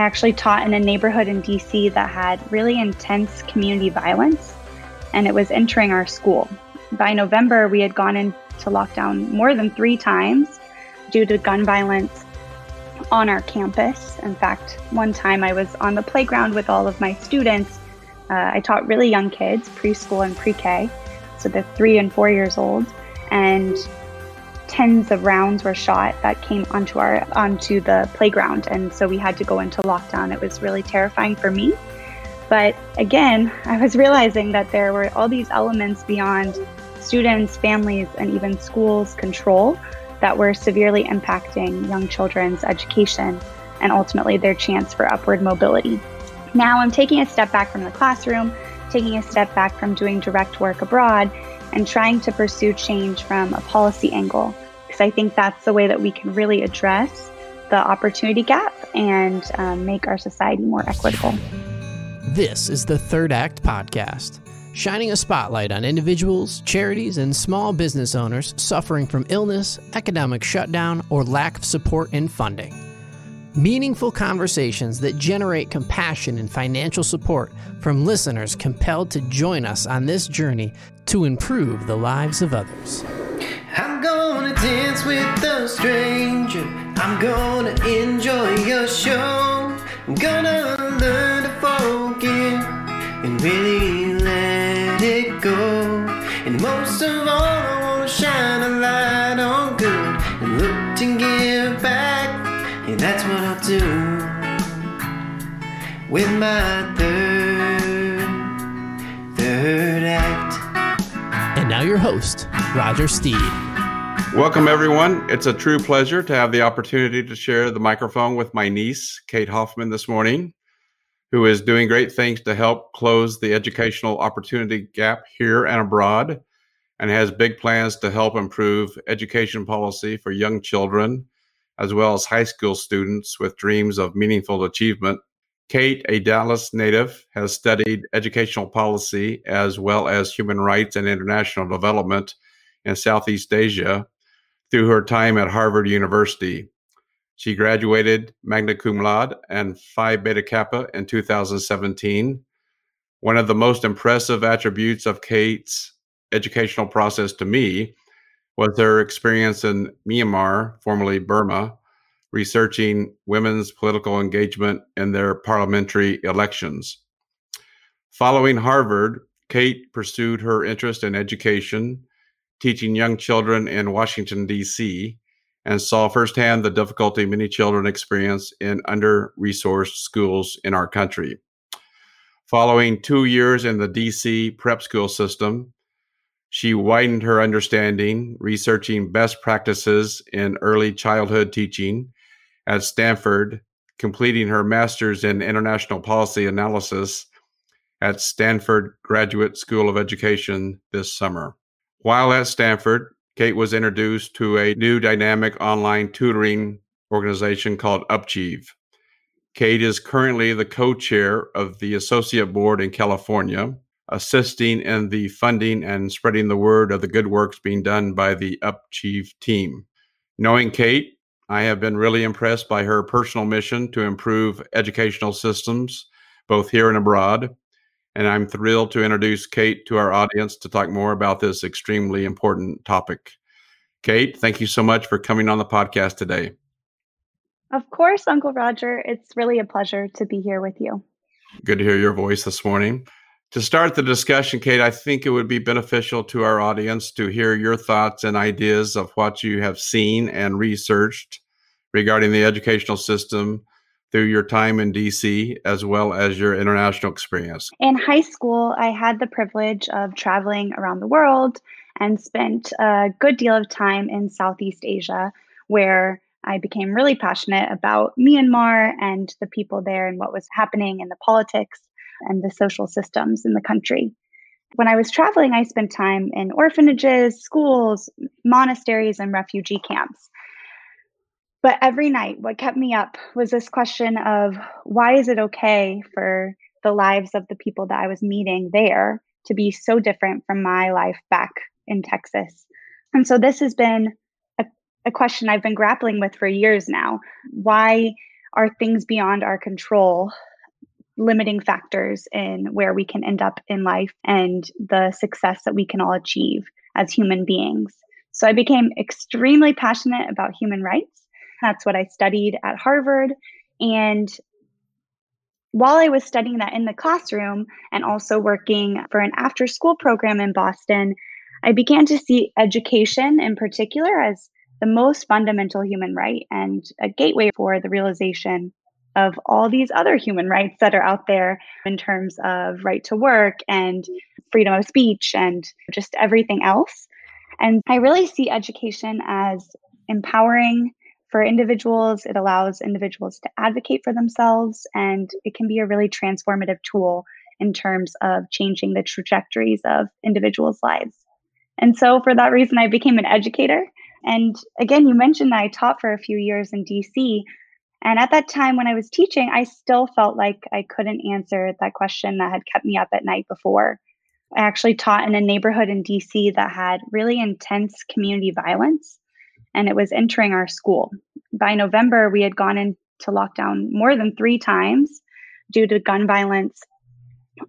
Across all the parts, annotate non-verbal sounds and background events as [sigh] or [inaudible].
I actually taught in a neighborhood in DC that had really intense community violence, and it was entering our school. By November, we had gone into lockdown more than three times due to gun violence on our campus. In fact, one time I was on the playground with all of my students. Uh, I taught really young kids, preschool and pre K, so they're three and four years old, and tens of rounds were shot that came onto our onto the playground, and so we had to go into lockdown. It was really terrifying for me. But again, I was realizing that there were all these elements beyond students, families, and even schools' control that were severely impacting young children's education and ultimately their chance for upward mobility. Now I'm taking a step back from the classroom, taking a step back from doing direct work abroad, and trying to pursue change from a policy angle because I think that's the way that we can really address the opportunity gap and um, make our society more equitable. This is the Third Act Podcast shining a spotlight on individuals, charities, and small business owners suffering from illness, economic shutdown, or lack of support and funding. Meaningful conversations that generate compassion and financial support from listeners compelled to join us on this journey to improve the lives of others. Dance with a stranger. I'm gonna enjoy your show. I'm gonna learn to forgive and really let it go. And most of all, I wanna shine a light on good and look to give back. And that's what I'll do with my third, third act. And now, your host, Roger Steed. Welcome, everyone. It's a true pleasure to have the opportunity to share the microphone with my niece, Kate Hoffman, this morning who is doing great things to help close the educational opportunity gap here and abroad and has big plans to help improve education policy for young children as well as high school students with dreams of meaningful achievement. Kate, a Dallas native, has studied educational policy as well as human rights and international development in Southeast Asia through her time at Harvard University. She graduated magna cum laude and Phi Beta Kappa in 2017. One of the most impressive attributes of Kate's educational process to me was her experience in Myanmar, formerly Burma, researching women's political engagement in their parliamentary elections. Following Harvard, Kate pursued her interest in education, teaching young children in Washington, D.C., and saw firsthand the difficulty many children experience in under resourced schools in our country. Following two years in the DC prep school system, she widened her understanding, researching best practices in early childhood teaching at Stanford, completing her master's in international policy analysis at Stanford Graduate School of Education this summer. While at Stanford, Kate was introduced to a new dynamic online tutoring organization called Upchieve. Kate is currently the co chair of the associate board in California, assisting in the funding and spreading the word of the good works being done by the Upchieve team. Knowing Kate, I have been really impressed by her personal mission to improve educational systems, both here and abroad, and I'm thrilled to introduce Kate to our audience to talk more about this extremely important topic. Kate, thank you so much for coming on the podcast today. Of course, Uncle Roger. It's really a pleasure to be here with you. Good to hear your voice this morning. To start the discussion, Kate, I think it would be beneficial to our audience to hear your thoughts and ideas of what you have seen and researched regarding the educational system through your time in DC as well as your international experience? In high school, I had the privilege of traveling around the world and spent a good deal of time in Southeast Asia, where I became really passionate about Myanmar and the people there and what was happening in the politics and the social systems in the country. When I was traveling, I spent time in orphanages, schools, monasteries, and refugee camps. But every night, what kept me up was this question of why is it okay for the lives of the people that I was meeting there to be so different from my life back in Texas? And so this has been a, a question I've been grappling with for years now. Why are things beyond our control limiting factors in where we can end up in life and the success that we can all achieve as human beings. So I became extremely passionate about human rights. That's what I studied at Harvard. And while I was studying that in the classroom and also working for an after school program in Boston, I began to see education in particular as the most fundamental human right and a gateway for the realization of all these other human rights that are out there in terms of right to work and freedom of speech and just everything else. And I really see education as empowering for individuals. It allows individuals to advocate for themselves, and it can be a really transformative tool in terms of changing the trajectories of individuals' lives. And so, for that reason, I became an educator. And again, you mentioned that I taught for a few years in DC. And at that time, when I was teaching, I still felt like I couldn't answer that question that had kept me up at night before. I actually taught in a neighborhood in DC that had really intense community violence, and it was entering our school. By November, we had gone into lockdown more than three times due to gun violence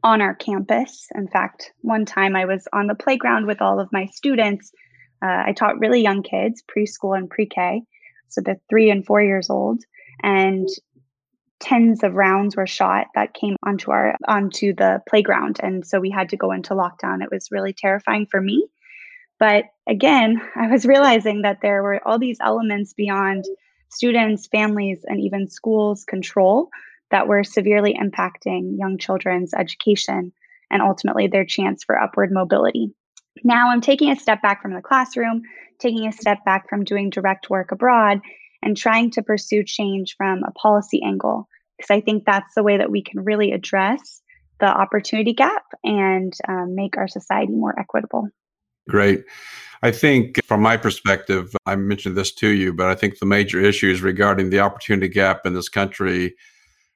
on our campus. In fact, one time I was on the playground with all of my students. Uh, I taught really young kids, preschool and pre K, so they're three and four years old and tens of rounds were shot that came onto our onto the playground and so we had to go into lockdown it was really terrifying for me but again i was realizing that there were all these elements beyond students families and even schools control that were severely impacting young children's education and ultimately their chance for upward mobility now i'm taking a step back from the classroom taking a step back from doing direct work abroad and trying to pursue change from a policy angle because I think that's the way that we can really address the opportunity gap and um, make our society more equitable. Great. I think from my perspective, I mentioned this to you, but I think the major issues regarding the opportunity gap in this country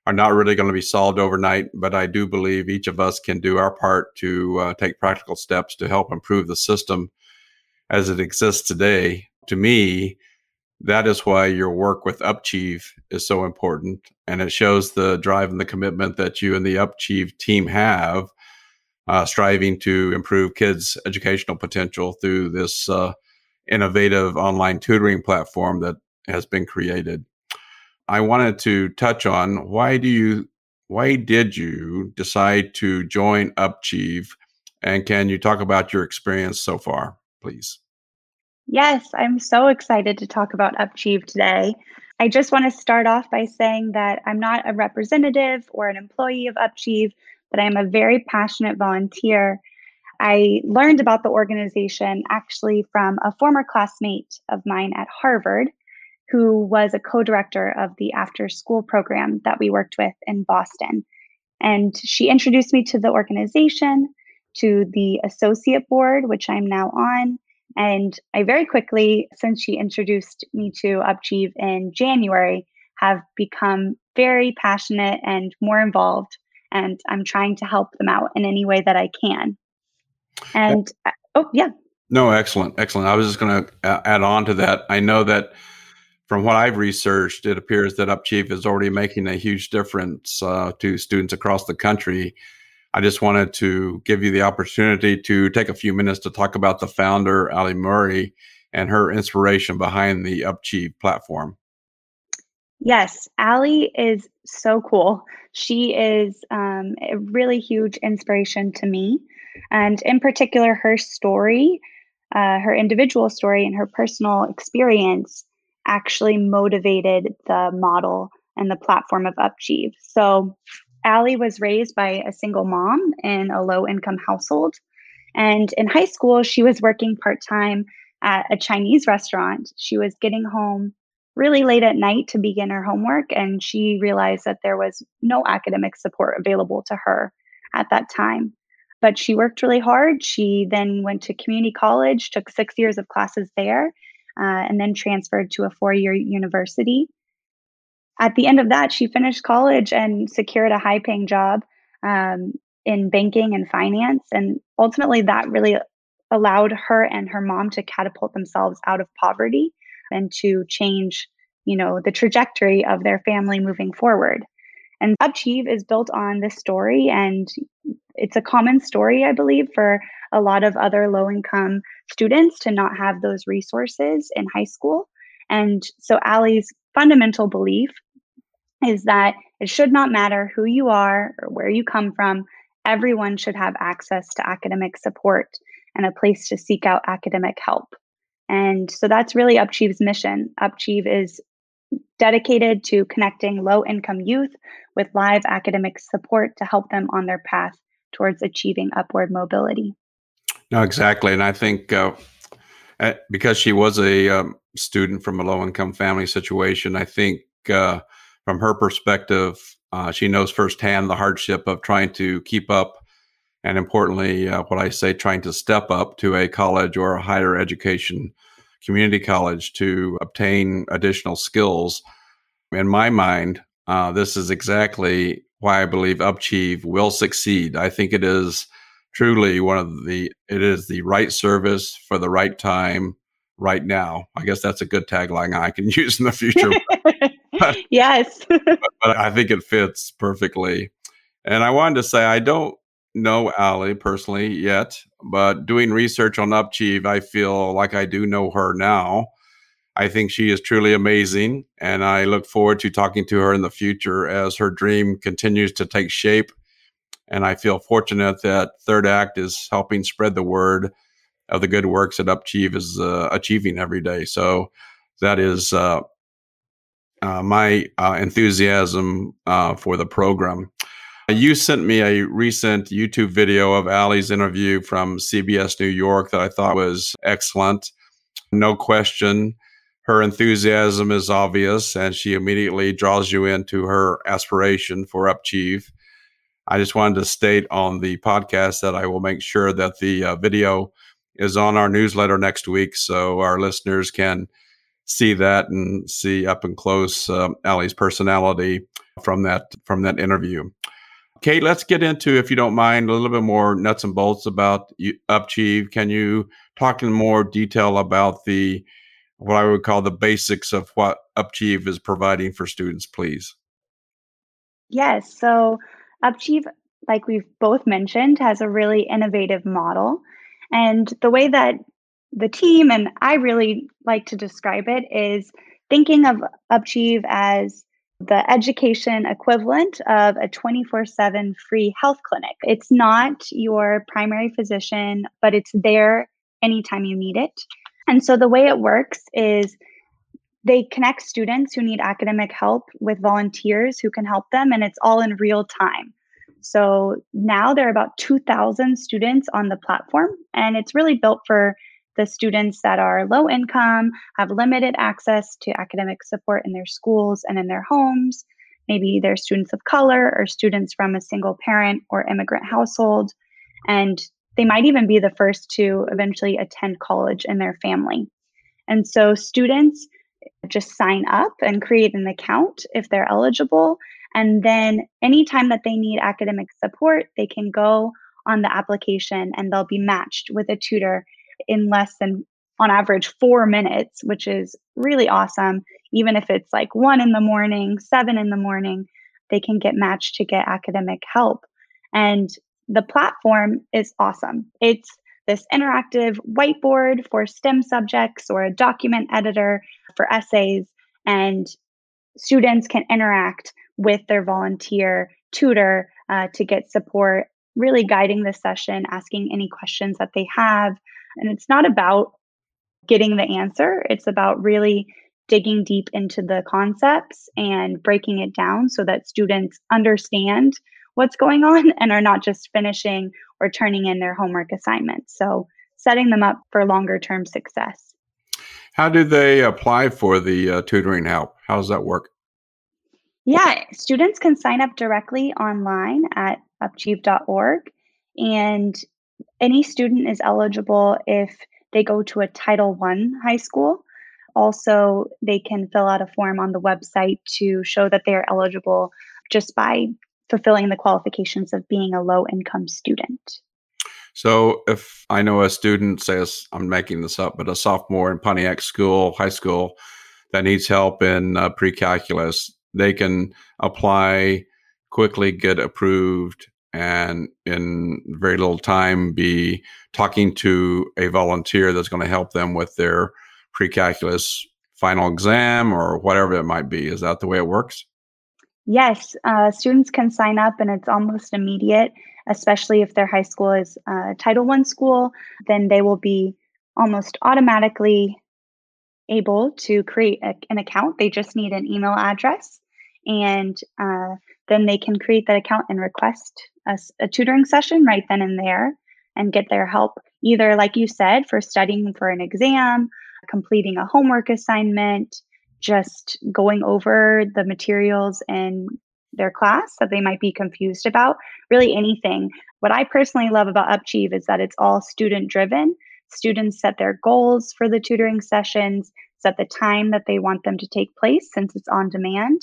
are not really going to be solved overnight. But I do believe each of us can do our part to uh, take practical steps to help improve the system as it exists today. To me, that is why your work with Upchieve is so important. And it shows the drive and the commitment that you and the Upchieve team have, uh, striving to improve kids' educational potential through this uh, innovative online tutoring platform that has been created. I wanted to touch on why do you why did you decide to join Upchieve and can you talk about your experience so far, please? Yes, I'm so excited to talk about Upchieve today. I just want to start off by saying that I'm not a representative or an employee of Upchieve, but I'm a very passionate volunteer. I learned about the organization actually from a former classmate of mine at Harvard who was a co director of the after school program that we worked with in Boston. And she introduced me to the organization, to the associate board, which I'm now on, and I very quickly, since she introduced me to Upchieve in January, have become very passionate and more involved. And I'm trying to help them out in any way that I can. And uh, oh, yeah. No, excellent. Excellent. I was just going to add on to that. I know that from what I've researched, it appears that Upchieve is already making a huge difference uh, to students across the country I just wanted to give you the opportunity to take a few minutes to talk about the founder, Ali Murray, and her inspiration behind the Upchieve platform. Yes, Ali is so cool. She is um, a really huge inspiration to me. And in particular, her story, uh, her individual story, and her personal experience actually motivated the model and the platform of Upchieve. So Ali was raised by a single mom in a low income household. And in high school, she was working part time at a Chinese restaurant. She was getting home really late at night to begin her homework, and she realized that there was no academic support available to her at that time. But she worked really hard. She then went to community college, took six years of classes there, uh, and then transferred to a four year university at the end of that, she finished college and secured a high paying job um, in banking and finance. And ultimately, that really allowed her and her mom to catapult themselves out of poverty and to change you know, the trajectory of their family moving forward. And Upchieve is built on this story, and it's a common story, I believe, for a lot of other low income students to not have those resources in high school. And so Allie's fundamental belief is that it should not matter who you are or where you come from, everyone should have access to academic support and a place to seek out academic help. And so that's really Upchieve's mission. Upchieve is dedicated to connecting low income youth with live academic support to help them on their path towards achieving upward mobility. No, exactly. And I think uh, because she was a um, student from a low income family situation, I think uh, from her perspective, uh, she knows firsthand the hardship of trying to keep up. And importantly, uh, what I say, trying to step up to a college or a higher education community college to obtain additional skills. In my mind, uh, this is exactly why I believe Upchieve will succeed. I think it is truly one of the it is the right service for the right time right now. I guess that's a good tagline I can [laughs] use in the future. [laughs] but, yes. [laughs] but, but I think it fits perfectly. And I wanted to say I don't know Allie personally yet, but doing research on Upchieve, I feel like I do know her now. I think she is truly amazing, and I look forward to talking to her in the future as her dream continues to take shape. And I feel fortunate that Third Act is helping spread the word of the good works that Upchieve is uh, achieving every day. So that is uh, uh, my uh, enthusiasm uh, for the program. You sent me a recent YouTube video of Ali's interview from CBS New York that I thought was excellent. No question, her enthusiasm is obvious, and she immediately draws you into her aspiration for Upchieve. I just wanted to state on the podcast that I will make sure that the uh, video is on our newsletter next week so our listeners can see that and see up and close uh, Allie's personality from that from that interview. Kate, let's get into, if you don't mind, a little bit more nuts and bolts about Upchieve. Can you talk in more detail about the what I would call the basics of what Upchieve is providing for students, please? Yes. So Upchieve, like we've both mentioned, has a really innovative model. And the way that the team and I really like to describe it is thinking of Upchieve as the education equivalent of a 24 7 free health clinic. It's not your primary physician, but it's there anytime you need it. And so the way it works is they connect students who need academic help with volunteers who can help them, and it's all in real time. So now there are about 2,000 students on the platform, and it's really built for the students that are low income, have limited access to academic support in their schools and in their homes. Maybe they're students of color or students from a single parent or immigrant household. And they might even be the first to eventually attend college in their family. And so students just sign up and create an account if they're eligible. And then anytime that they need academic support, they can go on the application and they'll be matched with a tutor in less than on average four minutes, which is really awesome. Even if it's like one in the morning, seven in the morning, they can get matched to get academic help. And the platform is awesome. It's this interactive whiteboard for STEM subjects or a document editor for essays, and students can interact with their volunteer tutor uh, to get support, really guiding the session, asking any questions that they have, and it's not about getting the answer, it's about really digging deep into the concepts and breaking it down so that students understand what's going on [laughs] and are not just finishing or turning in their homework assignments. So, setting them up for longer term success. How do they apply for the uh, tutoring help? How does that work? Yeah, students can sign up directly online at upchieve.org and any student is eligible if they go to a Title I high school. Also, they can fill out a form on the website to show that they are eligible just by fulfilling the qualifications of being a low income student. So, if I know a student, says I'm making this up, but a sophomore in Pontiac School, high school, that needs help in uh, pre-calculus, they can apply quickly, get approved, and in very little time be talking to a volunteer that's going to help them with their pre-calculus final exam or whatever it might be. Is that the way it works? Yes, uh, students can sign up and it's almost immediate, especially if their high school is uh, Title One school. Then they will be almost automatically able to create a, an account. They just need an email address, and uh, then they can create that account and request a, a tutoring session right then and there and get their help, either, like you said, for studying for an exam, completing a homework assignment, just going over the materials in their class that they might be confused about, really anything. What I personally love about Upchieve is that it's all student driven. Students set their goals for the tutoring sessions, set the time that they want them to take place since it's on demand.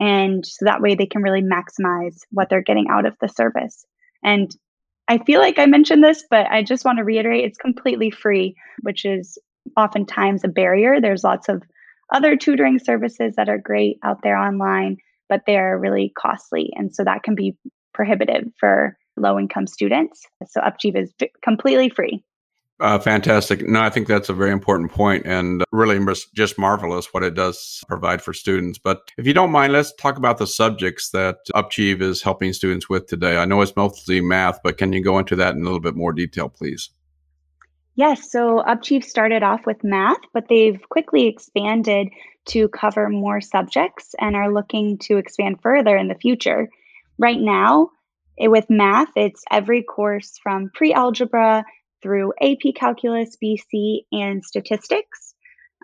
And so that way they can really maximize what they're getting out of the service. And I feel like I mentioned this, but I just want to reiterate it's completely free, which is oftentimes a barrier. There's lots of other tutoring services that are great out there online, but they're really costly. And so that can be prohibitive for low income students. So Upchieve is completely free. Uh, fantastic. No, I think that's a very important point and really just marvelous what it does provide for students. But if you don't mind, let's talk about the subjects that Upchieve is helping students with today. I know it's mostly math, but can you go into that in a little bit more detail, please? Yes, so Upchieve started off with math, but they've quickly expanded to cover more subjects and are looking to expand further in the future. Right now, it, with math, it's every course from pre algebra through AP Calculus, BC, and statistics.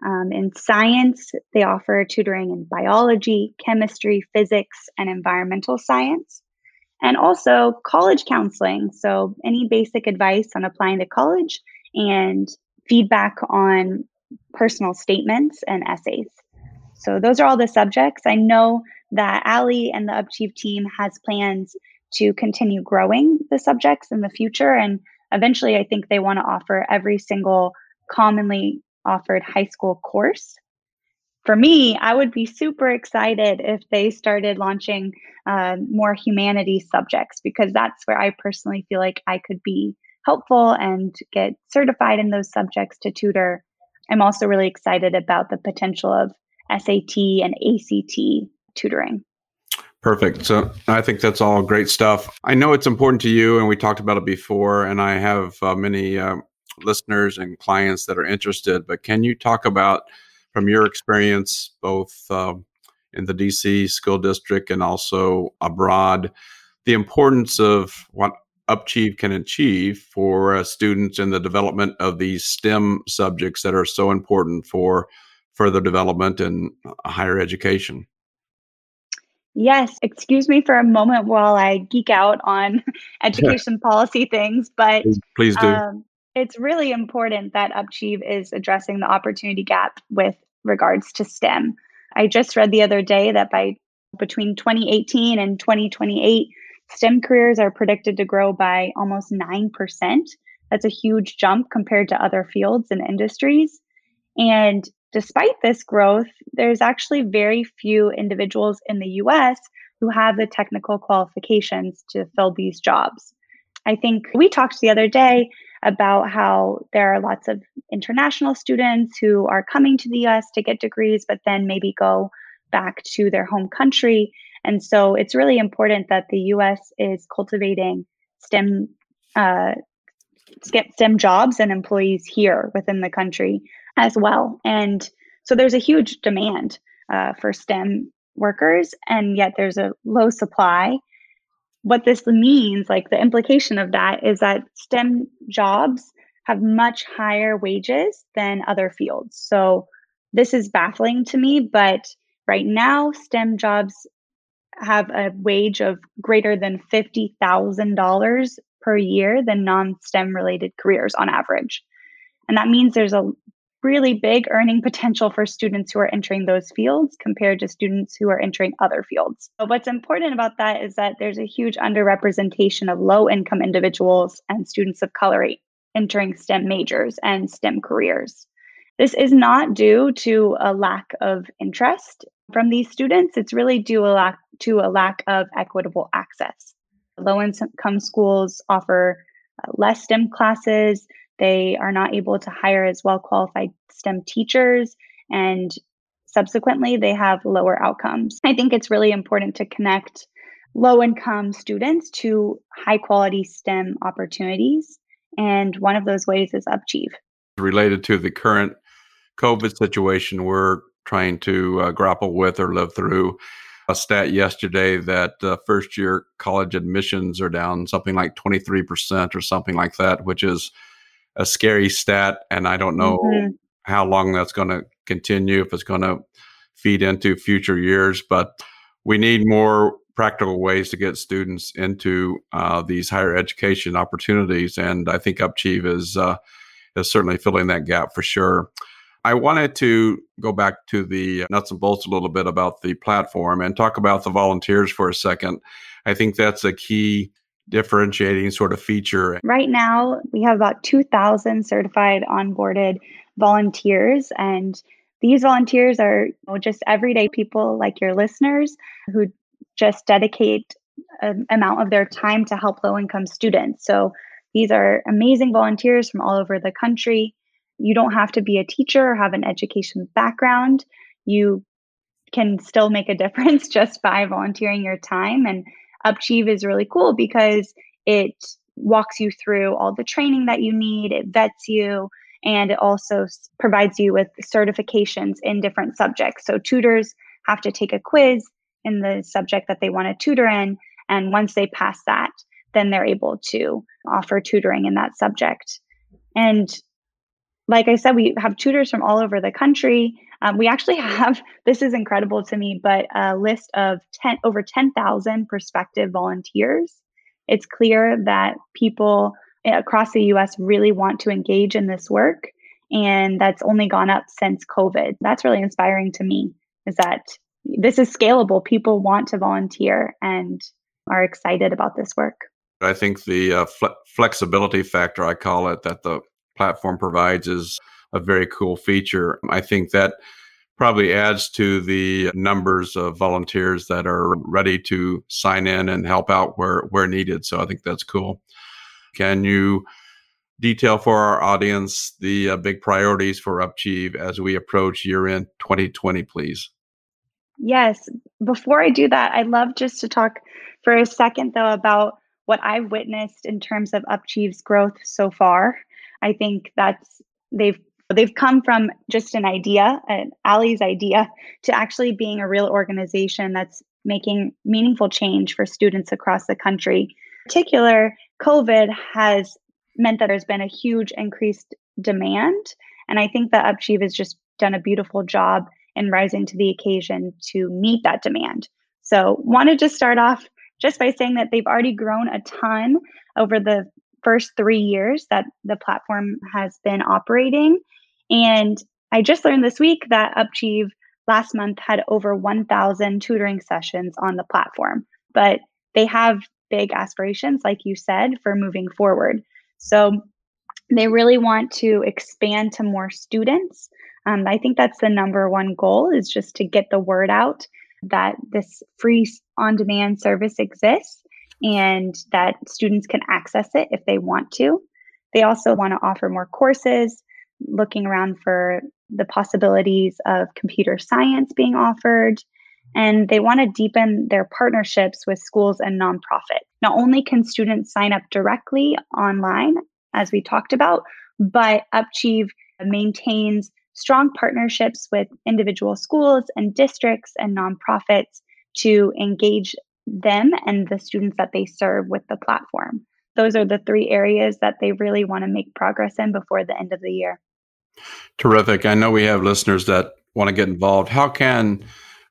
Um, in science, they offer tutoring in biology, chemistry, physics, and environmental science. And also college counseling. So, any basic advice on applying to college and feedback on personal statements and essays. So, those are all the subjects. I know that Ali and the Upchieve team has plans to continue growing the subjects in the future and eventually, I think they want to offer every single commonly offered high school course. For me, I would be super excited if they started launching uh, more humanities subjects because that's where I personally feel like I could be helpful and get certified in those subjects to tutor. I'm also really excited about the potential of SAT and ACT tutoring. Perfect. So I think that's all great stuff. I know it's important to you, and we talked about it before, and I have uh, many uh, listeners and clients that are interested. But can you talk about, from your experience, both uh, in the DC school district and also abroad, the importance of what Upchieve can achieve for uh, students in the development of these STEM subjects that are so important for further development in higher education? Yes, excuse me for a moment while I geek out on [laughs] education [laughs] policy things, but please, please do. Um, it's really important that Upchieve is addressing the opportunity gap with regards to STEM. I just read the other day that by between 2018 and 2028, STEM careers are predicted to grow by almost 9%. That's a huge jump compared to other fields and industries. And Despite this growth, there's actually very few individuals in the US who have the technical qualifications to fill these jobs. I think we talked the other day about how there are lots of international students who are coming to the US to get degrees, but then maybe go back to their home country. And so it's really important that the US is cultivating STEM uh, STEM jobs and employees here within the country as well. And so there's a huge demand uh, for STEM workers, and yet there's a low supply. What this means, like the implication of that, is that STEM jobs have much higher wages than other fields. So this is baffling to me, but right now, STEM jobs have a wage of greater than $50,000 per year than non STEM related careers on average. And that means there's a really big earning potential for students who are entering those fields compared to students who are entering other fields. But what's important about that is that there's a huge underrepresentation of low income individuals and students of color entering STEM majors and STEM careers. This is not due to a lack of interest from these students. It's really due a lack to a lack of equitable access. Low income schools offer uh, less STEM classes. They are not able to hire as well qualified STEM teachers, and subsequently, they have lower outcomes. I think it's really important to connect low income students to high quality STEM opportunities. And one of those ways is Upchieve. Related to the current COVID situation we're trying to uh, grapple with or live through, a stat yesterday that uh, first year college admissions are down something like 23% or something like that, which is a scary stat. And I don't know mm-hmm. how long that's going to continue, if it's going to feed into future years. But we need more practical ways to get students into uh, these higher education opportunities. And I think Upchieve is, uh, is certainly filling that gap for sure. I wanted to go back to the nuts and bolts a little bit about the platform and talk about the volunteers for a second. I think that's a key differentiating sort of feature. Right now, we have about 2,000 certified onboarded volunteers, and these volunteers are you know, just everyday people like your listeners who just dedicate an amount of their time to help low income students. So these are amazing volunteers from all over the country. You don't have to be a teacher or have an education background. You can still make a [laughs] difference just by volunteering your time. And Upchieve is really cool because it walks you through all the training that you need, it vets you, and it also provides you with certifications in different subjects. So tutors have to take a quiz in the subject that they want to tutor in. And once they pass that, then they're able to offer tutoring in that subject. And like I said, we have tutors from all over the country. Um, we actually [laughs] have this is incredible to me, but a list of 10 over 10,000 prospective volunteers. It's clear that people across the US really want to engage in this work, and that's only gone up since COVID. That's really inspiring to me is that this is scalable. People want to volunteer and are excited about this work. I think the uh, fle- flexibility factor, I call it, that the platform provides is a very cool feature. I think that probably adds to the numbers of volunteers that are ready to sign in and help out where, where needed. So I think that's cool. Can you detail for our audience the uh, big priorities for Upchieve as we approach year end 2020, please? Yes. Before I do that, I'd love just to talk for a second, though, about what I've witnessed in terms of Upchieve's growth so far. I think that's they've they've come from just an idea, an Allie's idea, to actually being a real organization that's making meaningful change for students across the country. In particular, COVID has meant that there's been a huge increased demand. And I think that Upchieve has just done a beautiful job in rising to the occasion to meet that demand. So wanted to start off just by saying that they've already grown a ton over the first three years that the platform has been operating. And I just learned this week that Upchieve last month had over 1,000 tutoring sessions on the platform. But they have big aspirations, like you said, for moving forward. So they really want to expand to more students. Um, I think that's the number one goal is just to get the word out that this free on demand service exists and that students can access it if they want to. They also want to offer more courses, looking around for the possibilities of computer science being offered. And they want to deepen their partnerships with schools and nonprofit. Not only can students sign up directly online, as we talked about, but Upchieve maintains strong partnerships with individual schools and districts and nonprofits to engage them and the students that they serve with the platform. Those are the three areas that they really want to make progress in before the end of the year. Terrific. I know we have listeners that want to get involved. How can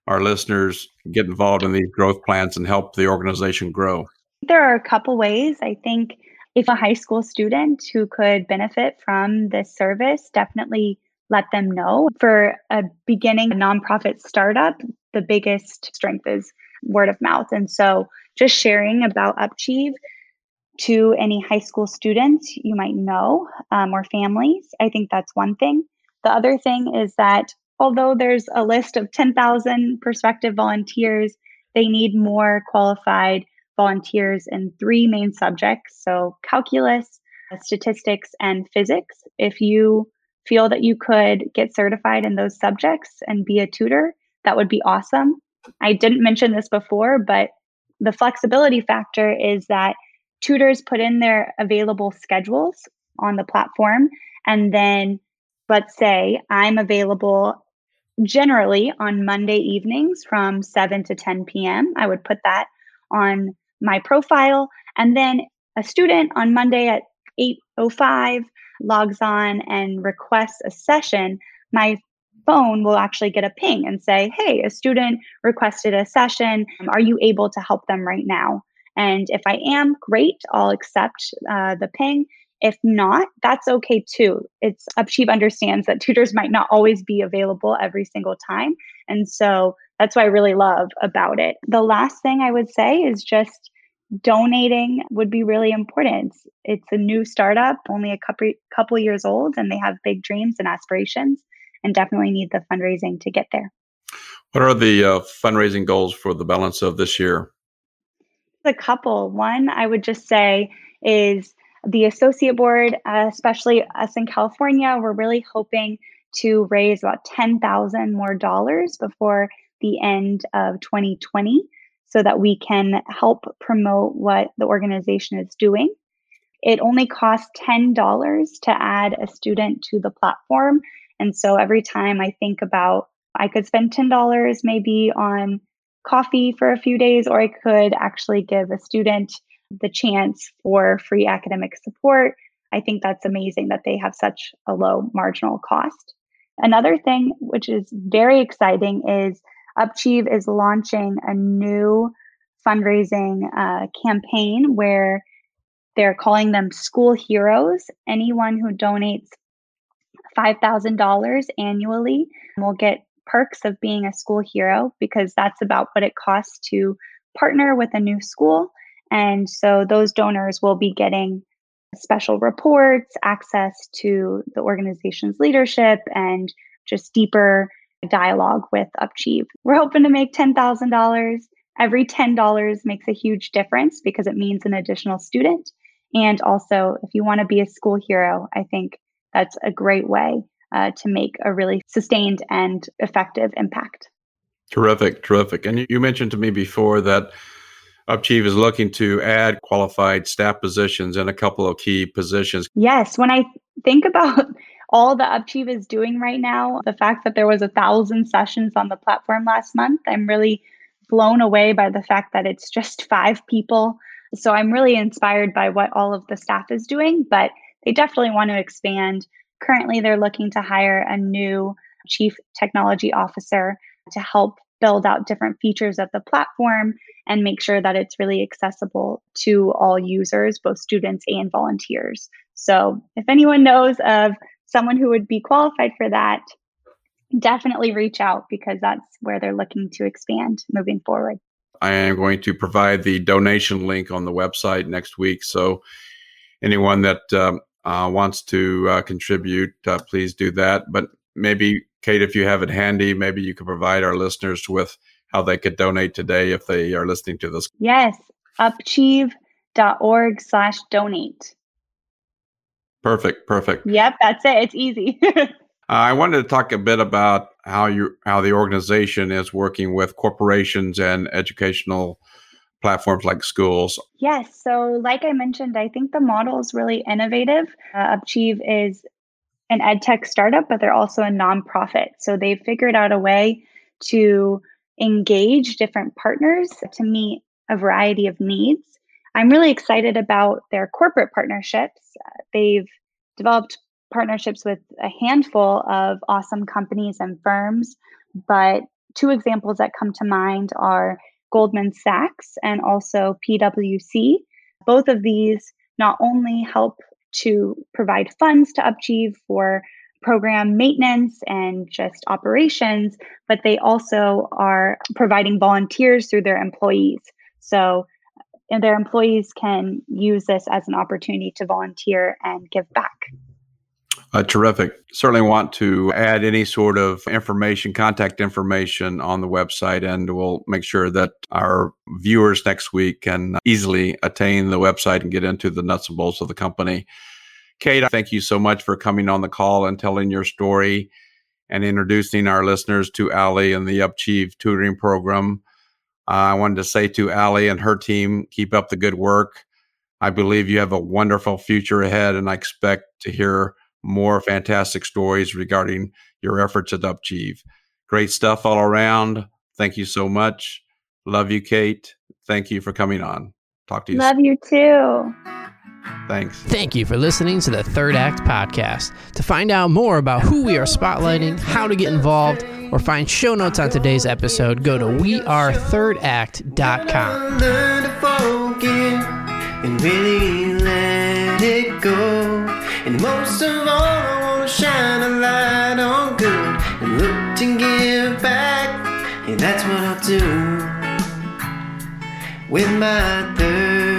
our listeners get involved in these growth plans and help the organization grow? There are a couple ways. I think if a high school student who could benefit from this service, definitely let them know. For a beginning nonprofit startup, the biggest strength is word of mouth. And so just sharing about Upchieve to any high school students you might know um, or families, I think that's one thing. The other thing is that although there's a list of 10,000 prospective volunteers, they need more qualified volunteers in three main subjects so calculus, statistics, and physics. If you feel that you could get certified in those subjects and be a tutor, that would be awesome. I didn't mention this before, but the flexibility factor is that tutors put in their available schedules on the platform. And then let's say I'm available generally on Monday evenings from 7 to 10 p.m. I would put that on my profile. And then a student on Monday at 8.05 logs on and requests a session. My phone will actually get a ping and say, hey, a student requested a session. Are you able to help them right now? And if I am, great, I'll accept uh, the ping. If not, that's okay too. It's Upchieve understands that [laughs] tutors might not always be available every single time. And so that's what I really love about it. The last thing I would say is just donating would be really important. It's a new startup, only a couple couple years old, and they have big dreams and aspirations and definitely need the fundraising to get there. What are the uh, fundraising goals for the balance of this year? A couple. One, I would just say, is the associate board, uh, especially us in California, we're really hoping to raise about 10,000 more dollars before the end of 2020 so that we can help promote what the organization is doing. It only costs $10 to add a student to the platform. And so every time I think about I could spend $10 maybe on coffee for a few days, or I could actually give a student the chance for free academic support. I think that's amazing that they have such a low marginal cost. Another thing which is very exciting is Upchieve is launching a new fundraising uh, campaign where they're calling them school heroes. Anyone who donates $5,000 annually We'll get perks of being a school hero because that's about what it costs to partner with a new school. And so those donors will be getting special reports, access to the organization's leadership, and just deeper dialogue with Upchieve. We're hoping to make $10,000. Every $10 makes a huge difference because it means an additional student. And also, if you want to be a school hero, I think that's a great way uh, to make a really sustained and effective impact. Terrific, terrific. And you mentioned to me before that Upchieve is looking to add qualified staff positions in a couple of key positions. Yes, when I think about [laughs] all the Upchieve is doing right now, the fact that there was a thousand sessions on the platform last month, I'm really blown away by the fact that it's just five people. So I'm really inspired by what all of the staff is doing, but they definitely want to expand. Currently, they're looking to hire a new chief technology officer to help build out different features of the platform and make sure that it's really accessible to all users, both students and volunteers. So, if anyone knows of someone who would be qualified for that, definitely reach out because that's where they're looking to expand moving forward. I am going to provide the donation link on the website next week. So, anyone that um, uh, wants to uh, contribute, uh, please do that. But maybe, Kate, if you have it handy, maybe you could provide our listeners with how they could donate today if they are listening to this. Yes, upchieve.org slash donate. Perfect, perfect. Yep, that's it. It's easy. [laughs] I wanted to talk a bit about how you how the organization is working with corporations and educational platforms like schools. Yes. So, like I mentioned, I think the model is really innovative. Uh, is an ed tech startup, but they're also a nonprofit. So they've figured out a way to engage different partners to meet a variety of needs. I'm really excited about their corporate partnerships. Uh, they've developed partnerships with a handful of awesome companies and firms, but two examples that come to mind are Goldman Sachs and also PwC. Both of these not only help to provide funds to Upchieve for program maintenance and just operations, but they also are providing volunteers through their employees. So their employees can use this as an opportunity to volunteer and give back. Uh, terrific. Certainly want to add any sort of information, contact information on the website, and we'll make sure that our viewers next week can easily attain the website and get into the nuts and bolts of the company. Kate, thank you so much for coming on the call and telling your story and introducing our listeners to Allie and the Upchieve tutoring program. Uh, I wanted to say to Allie and her team, keep up the good work. I believe you have a wonderful future ahead, and I expect to hear more fantastic stories regarding your efforts at Upchieve. Great stuff all around. Thank you so much. Love you, Kate. Thank you for coming on. Talk to you. Love soon. you too. Thanks. Thank you for listening to the Third Act podcast. To find out more about who we are spotlighting, how to get involved, or find show notes on today's episode, go to wearethirdAct.com. Learn to forgive and really let it go. And most of all, I wanna shine a light on good and look to give back. And that's what I'll do with my third.